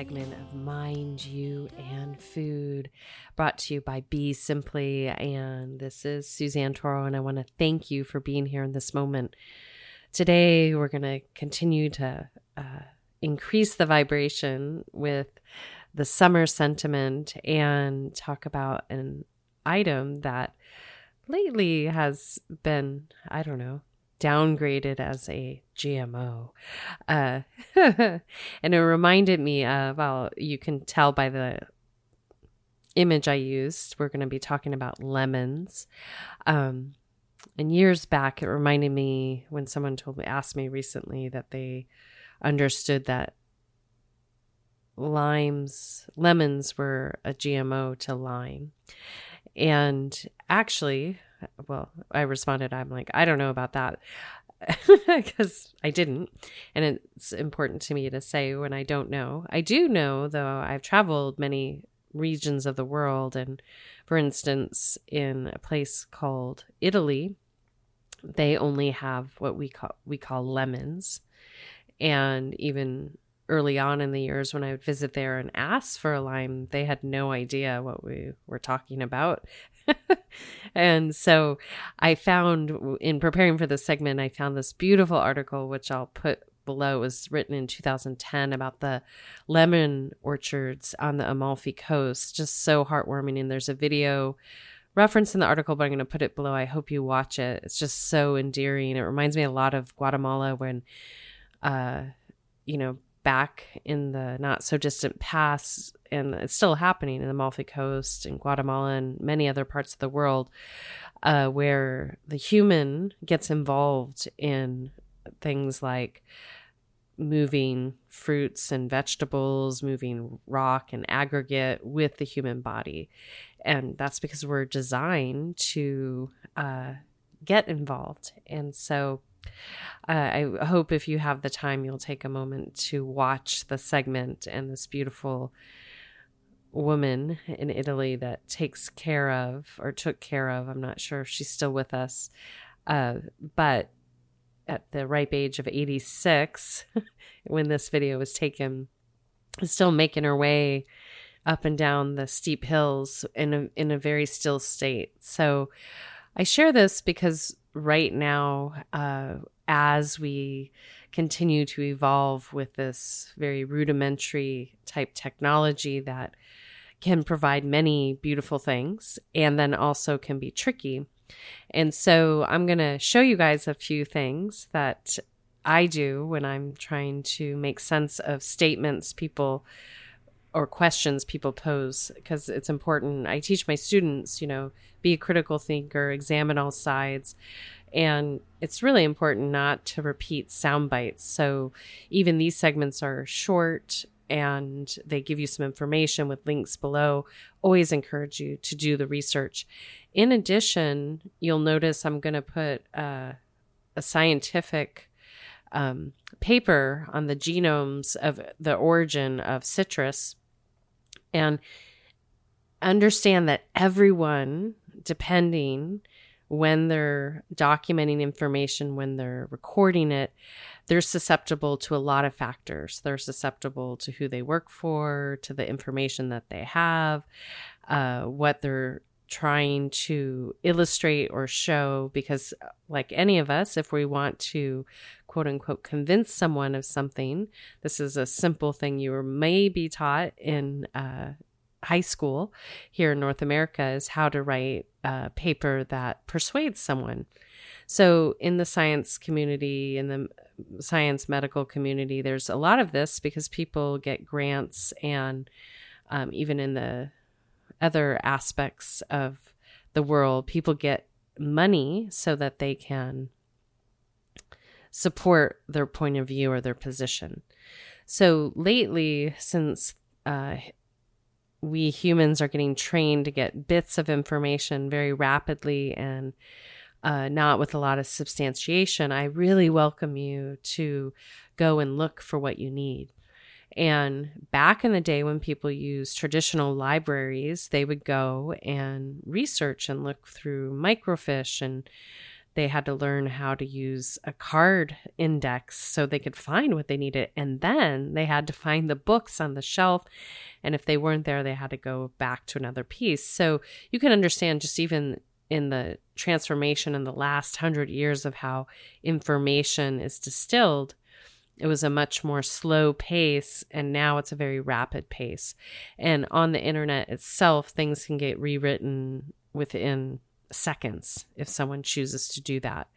Segment of Mind, You, and Food, brought to you by Be Simply. And this is Suzanne Toro, and I want to thank you for being here in this moment. Today, we're going to continue to uh, increase the vibration with the summer sentiment and talk about an item that lately has been, I don't know, downgraded as a GMO. Uh, and it reminded me of, well, you can tell by the image I used, we're going to be talking about lemons. Um, and years back, it reminded me when someone told me, asked me recently that they understood that limes, lemons were a GMO to lime. And actually, well, I responded, I'm like, I don't know about that because I didn't. And it's important to me to say when I don't know. I do know, though, I've traveled many regions of the world. And for instance, in a place called Italy, they only have what we call we call lemons. And even early on in the years when I would visit there and ask for a lime, they had no idea what we were talking about. and so I found in preparing for this segment, I found this beautiful article, which I'll put below. It was written in 2010 about the lemon orchards on the Amalfi Coast. Just so heartwarming. And there's a video reference in the article, but I'm going to put it below. I hope you watch it. It's just so endearing. It reminds me a lot of Guatemala when, uh, you know, back in the not so distant past, and it's still happening in the Amalfi Coast and Guatemala and many other parts of the world, uh, where the human gets involved in things like moving fruits and vegetables, moving rock and aggregate with the human body. And that's because we're designed to uh, get involved. And so uh, I hope if you have the time, you'll take a moment to watch the segment and this beautiful woman in Italy that takes care of or took care of. I'm not sure if she's still with us, uh, but at the ripe age of 86, when this video was taken, still making her way up and down the steep hills in a in a very still state. So I share this because right now, uh, as we continue to evolve with this very rudimentary type technology that can provide many beautiful things and then also can be tricky. And so I'm going to show you guys a few things that I do when I'm trying to make sense of statements people or questions people pose because it's important. I teach my students, you know, be a critical thinker, examine all sides. And it's really important not to repeat sound bites. So even these segments are short and they give you some information with links below. Always encourage you to do the research. In addition, you'll notice I'm going to put uh, a scientific um, paper on the genomes of the origin of citrus and understand that everyone, depending when they're documenting information, when they're recording it, they're susceptible to a lot of factors. They're susceptible to who they work for, to the information that they have, uh, what they're trying to illustrate or show. Because, like any of us, if we want to quote unquote convince someone of something, this is a simple thing you were maybe taught in uh, high school here in North America is how to write a paper that persuades someone. So, in the science community, in the science medical community, there's a lot of this because people get grants, and um, even in the other aspects of the world, people get money so that they can support their point of view or their position. So lately, since uh, we humans are getting trained to get bits of information very rapidly and uh, not with a lot of substantiation, I really welcome you to go and look for what you need. And back in the day when people used traditional libraries, they would go and research and look through microfiche and they had to learn how to use a card index so they could find what they needed. And then they had to find the books on the shelf. And if they weren't there, they had to go back to another piece. So you can understand just even in the transformation in the last hundred years of how information is distilled it was a much more slow pace, and now it's a very rapid pace. And on the internet itself, things can get rewritten within seconds if someone chooses to do that.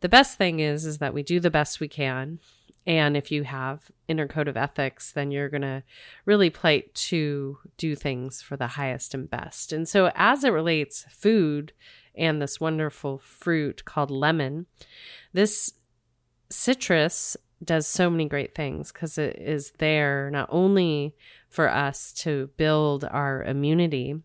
The best thing is is that we do the best we can. And if you have inner code of ethics, then you're going to really play to do things for the highest and best. And so, as it relates food and this wonderful fruit called lemon, this citrus does so many great things because it is there not only for us to build our immunity,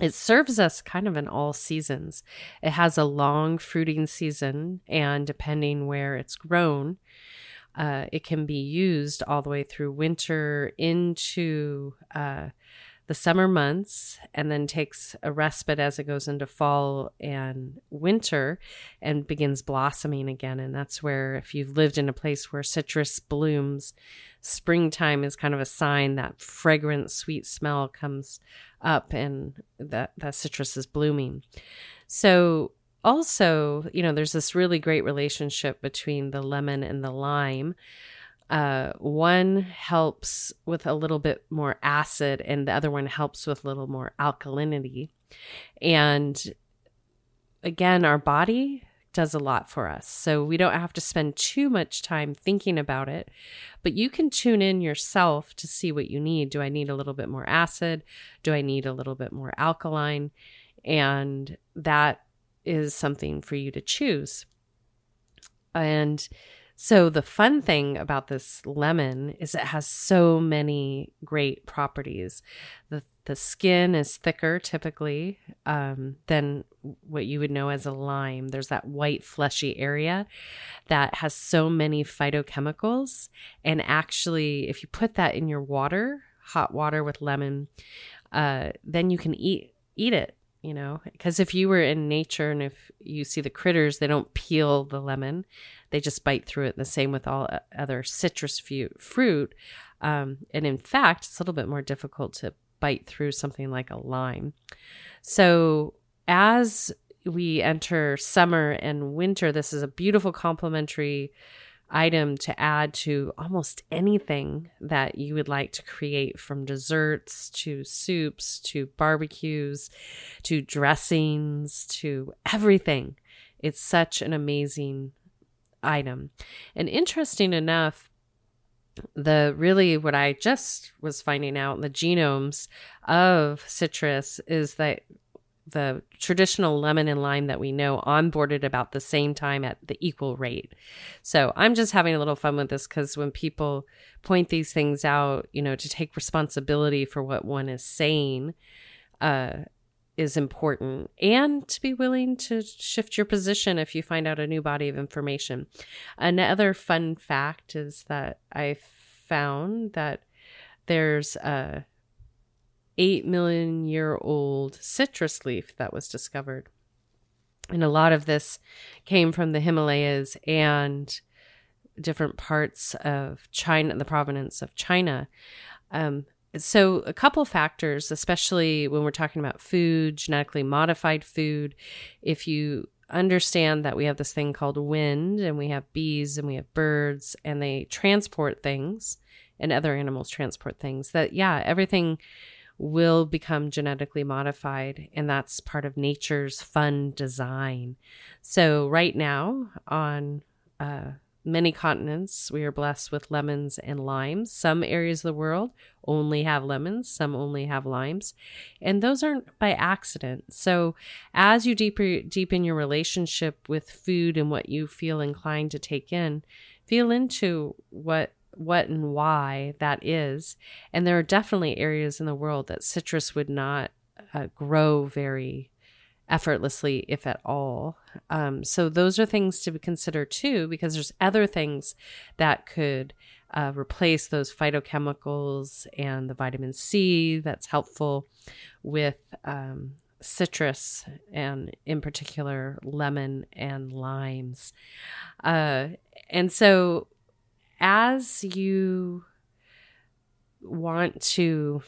it serves us kind of in all seasons. It has a long fruiting season, and depending where it's grown, uh, it can be used all the way through winter into uh, the summer months and then takes a respite as it goes into fall and winter and begins blossoming again. And that's where, if you've lived in a place where citrus blooms, springtime is kind of a sign that fragrant, sweet smell comes up and that, that citrus is blooming. So, also, you know, there's this really great relationship between the lemon and the lime. Uh, one helps with a little bit more acid, and the other one helps with a little more alkalinity. And again, our body does a lot for us. So we don't have to spend too much time thinking about it, but you can tune in yourself to see what you need. Do I need a little bit more acid? Do I need a little bit more alkaline? And that is something for you to choose. And so the fun thing about this lemon is it has so many great properties. The the skin is thicker typically um, than what you would know as a lime. There's that white fleshy area that has so many phytochemicals. And actually, if you put that in your water, hot water with lemon, uh, then you can eat eat it you know because if you were in nature and if you see the critters they don't peel the lemon they just bite through it And the same with all other citrus fruit um, and in fact it's a little bit more difficult to bite through something like a lime so as we enter summer and winter this is a beautiful complementary item to add to almost anything that you would like to create from desserts to soups to barbecues to dressings to everything. It's such an amazing item. And interesting enough, the really what I just was finding out in the genomes of citrus is that the traditional lemon and lime that we know onboarded about the same time at the equal rate. So I'm just having a little fun with this because when people point these things out, you know, to take responsibility for what one is saying uh, is important and to be willing to shift your position if you find out a new body of information. Another fun fact is that I found that there's a 8 million year old citrus leaf that was discovered. And a lot of this came from the Himalayas and different parts of China, the provenance of China. Um, so, a couple factors, especially when we're talking about food, genetically modified food, if you understand that we have this thing called wind and we have bees and we have birds and they transport things and other animals transport things, that yeah, everything will become genetically modified, and that's part of nature's fun design. So, right now, on uh, many continents, we are blessed with lemons and limes. Some areas of the world only have lemons, some only have limes, and those aren't by accident. So, as you deeper, deepen your relationship with food and what you feel inclined to take in, feel into what what and why that is. And there are definitely areas in the world that citrus would not uh, grow very effortlessly, if at all. Um, so those are things to consider too, because there's other things that could uh, replace those phytochemicals and the vitamin C that's helpful with um, citrus and in particular lemon and limes. Uh, and so as you want to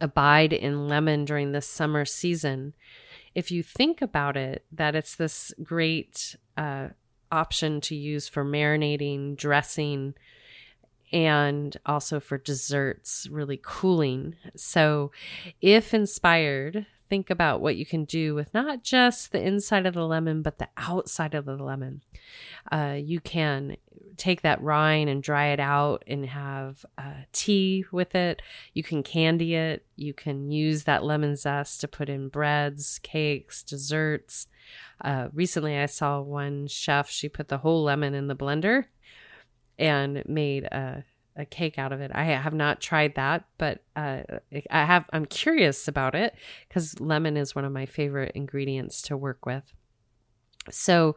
abide in lemon during this summer season, if you think about it, that it's this great uh, option to use for marinating, dressing, and also for desserts, really cooling. So, if inspired, think about what you can do with not just the inside of the lemon, but the outside of the lemon. Uh, you can take that rind and dry it out and have uh, tea with it. You can candy it. You can use that lemon zest to put in breads, cakes, desserts. Uh, recently, I saw one chef, she put the whole lemon in the blender and made a a cake out of it. I have not tried that, but uh, I have. I'm curious about it because lemon is one of my favorite ingredients to work with. So,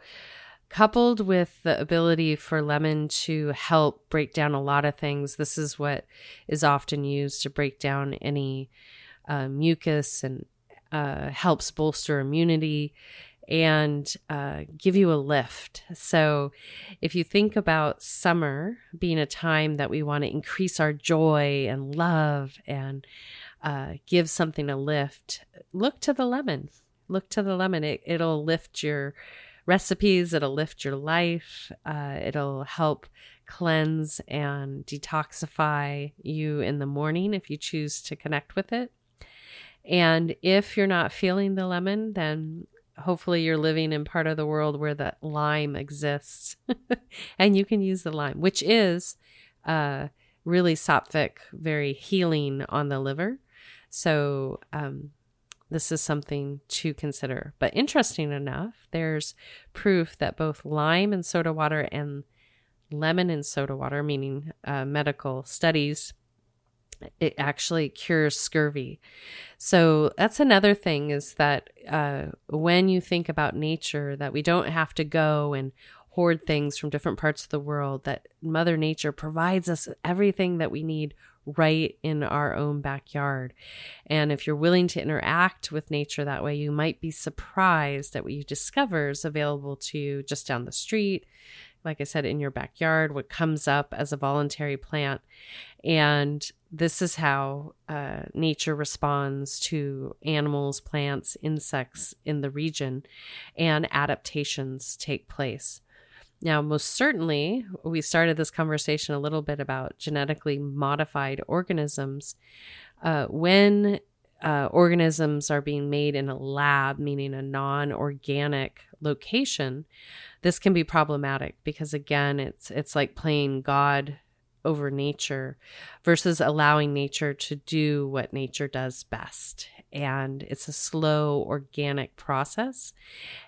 coupled with the ability for lemon to help break down a lot of things, this is what is often used to break down any uh, mucus and uh, helps bolster immunity and uh, give you a lift. So, if you think about summer being a time that we want to increase our joy and love and uh, give something a lift, look to the lemon. Look to the lemon. It, it'll lift your recipes, it'll lift your life, uh, it'll help cleanse and detoxify you in the morning if you choose to connect with it. And if you're not feeling the lemon, then hopefully you're living in part of the world where the lime exists and you can use the lime which is uh, really sattvic very healing on the liver so um, this is something to consider but interesting enough there's proof that both lime and soda water and lemon and soda water meaning uh, medical studies it actually cures scurvy. So that's another thing is that uh, when you think about nature, that we don't have to go and hoard things from different parts of the world, that Mother Nature provides us everything that we need right in our own backyard. And if you're willing to interact with nature that way, you might be surprised at what you discover is available to you just down the street, like I said, in your backyard, what comes up as a voluntary plant. And this is how uh, nature responds to animals, plants, insects in the region, and adaptations take place. Now, most certainly, we started this conversation a little bit about genetically modified organisms. Uh, when uh, organisms are being made in a lab, meaning a non organic location, this can be problematic because again, it's it's like playing God over nature versus allowing nature to do what nature does best. And it's a slow, organic process.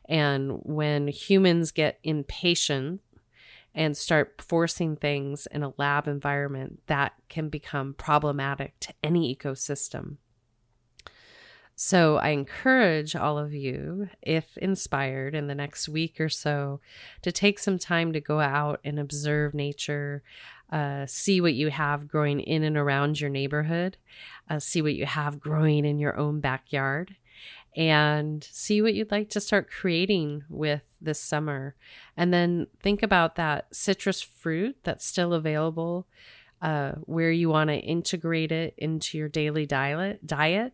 And when humans get impatient and start forcing things in a lab environment, that can become problematic to any ecosystem. So I encourage all of you, if inspired in the next week or so, to take some time to go out and observe nature, uh, see what you have growing in and around your neighborhood, uh, see what you have growing in your own backyard, and see what you'd like to start creating with this summer. And then think about that citrus fruit that's still available. Uh, where you want to integrate it into your daily diet diet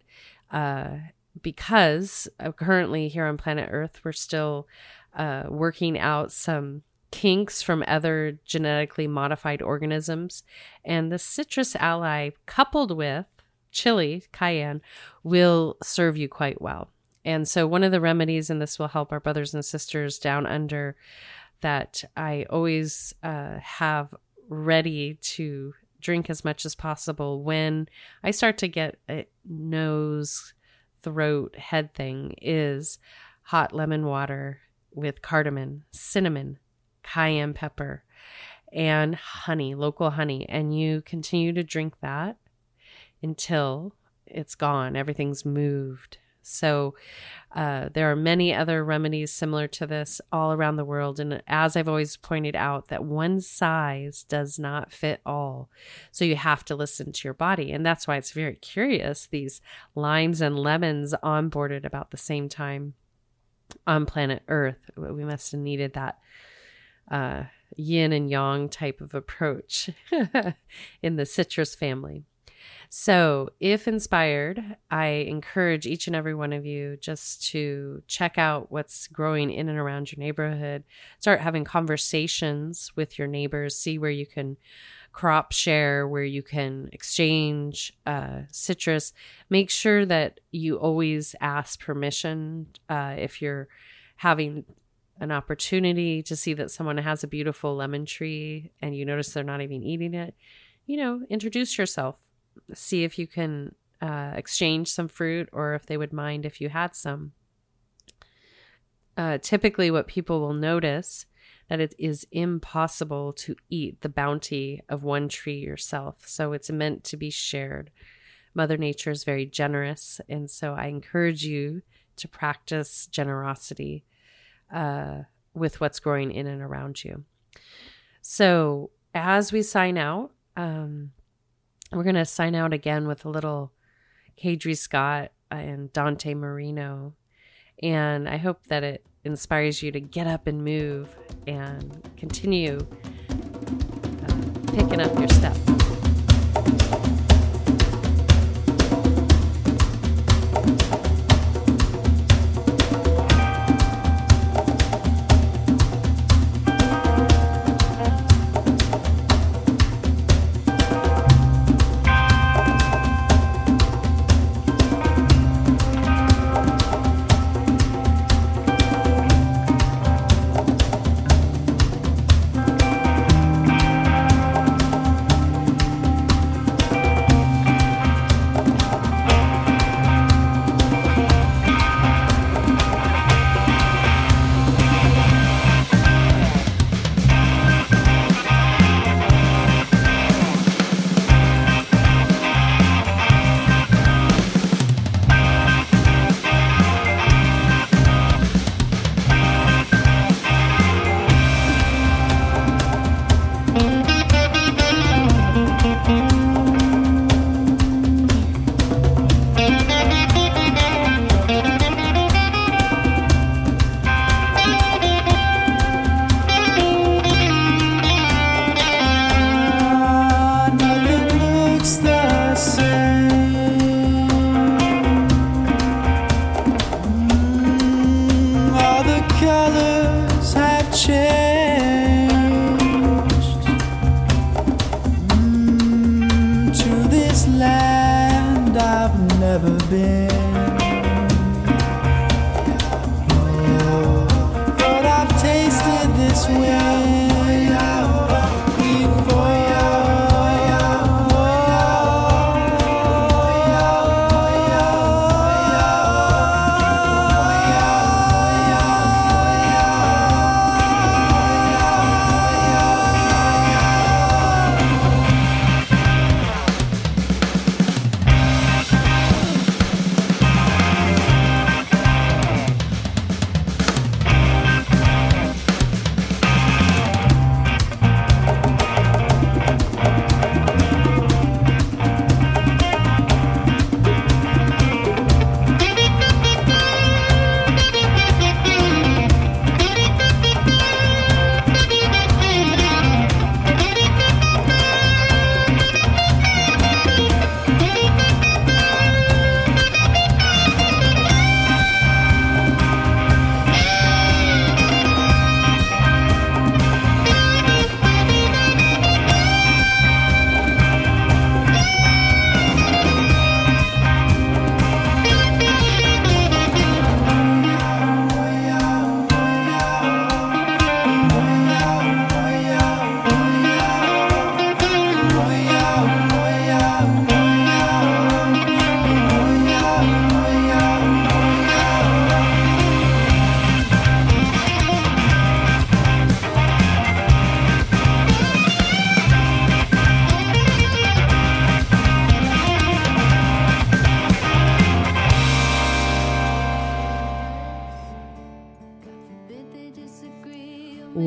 uh, because uh, currently here on planet earth we're still uh, working out some kinks from other genetically modified organisms. And the citrus ally, coupled with chili, cayenne, will serve you quite well. And so, one of the remedies, and this will help our brothers and sisters down under, that I always uh, have ready to drink as much as possible when I start to get a nose, throat, head thing is hot lemon water with cardamom, cinnamon, cayenne pepper. and honey, local honey, and you continue to drink that until it's gone. Everything's moved. So, uh, there are many other remedies similar to this all around the world. And as I've always pointed out, that one size does not fit all. So, you have to listen to your body. And that's why it's very curious these limes and lemons onboarded about the same time on planet Earth. We must have needed that. Uh, yin and yang type of approach in the citrus family. So, if inspired, I encourage each and every one of you just to check out what's growing in and around your neighborhood. Start having conversations with your neighbors, see where you can crop share, where you can exchange uh, citrus. Make sure that you always ask permission uh, if you're having an opportunity to see that someone has a beautiful lemon tree and you notice they're not even eating it. You know, introduce yourself see if you can uh, exchange some fruit or if they would mind if you had some. Uh, typically, what people will notice that it is impossible to eat the bounty of one tree yourself. So it's meant to be shared. Mother Nature is very generous, and so I encourage you to practice generosity uh, with what's growing in and around you. So as we sign out, um, we're going to sign out again with a little Kadri Scott and Dante Marino. And I hope that it inspires you to get up and move and continue uh, picking up your step.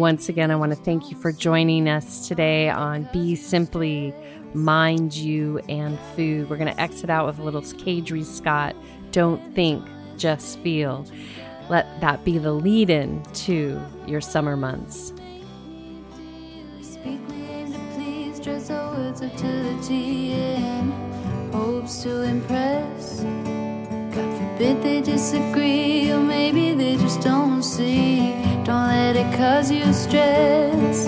Once again, I want to thank you for joining us today on Be Simply Mind You and Food. We're going to exit out with a little Kadri Scott. Don't think, just feel. Let that be the lead in to your summer months. hopes to impress. God forbid they disagree, or maybe they just don't see. Don't let it cause you stress.